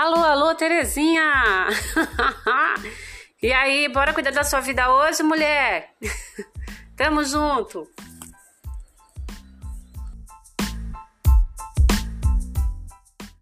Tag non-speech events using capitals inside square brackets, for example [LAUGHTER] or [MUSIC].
Alô, alô, Terezinha! [LAUGHS] e aí, bora cuidar da sua vida hoje, mulher? [LAUGHS] Tamo junto!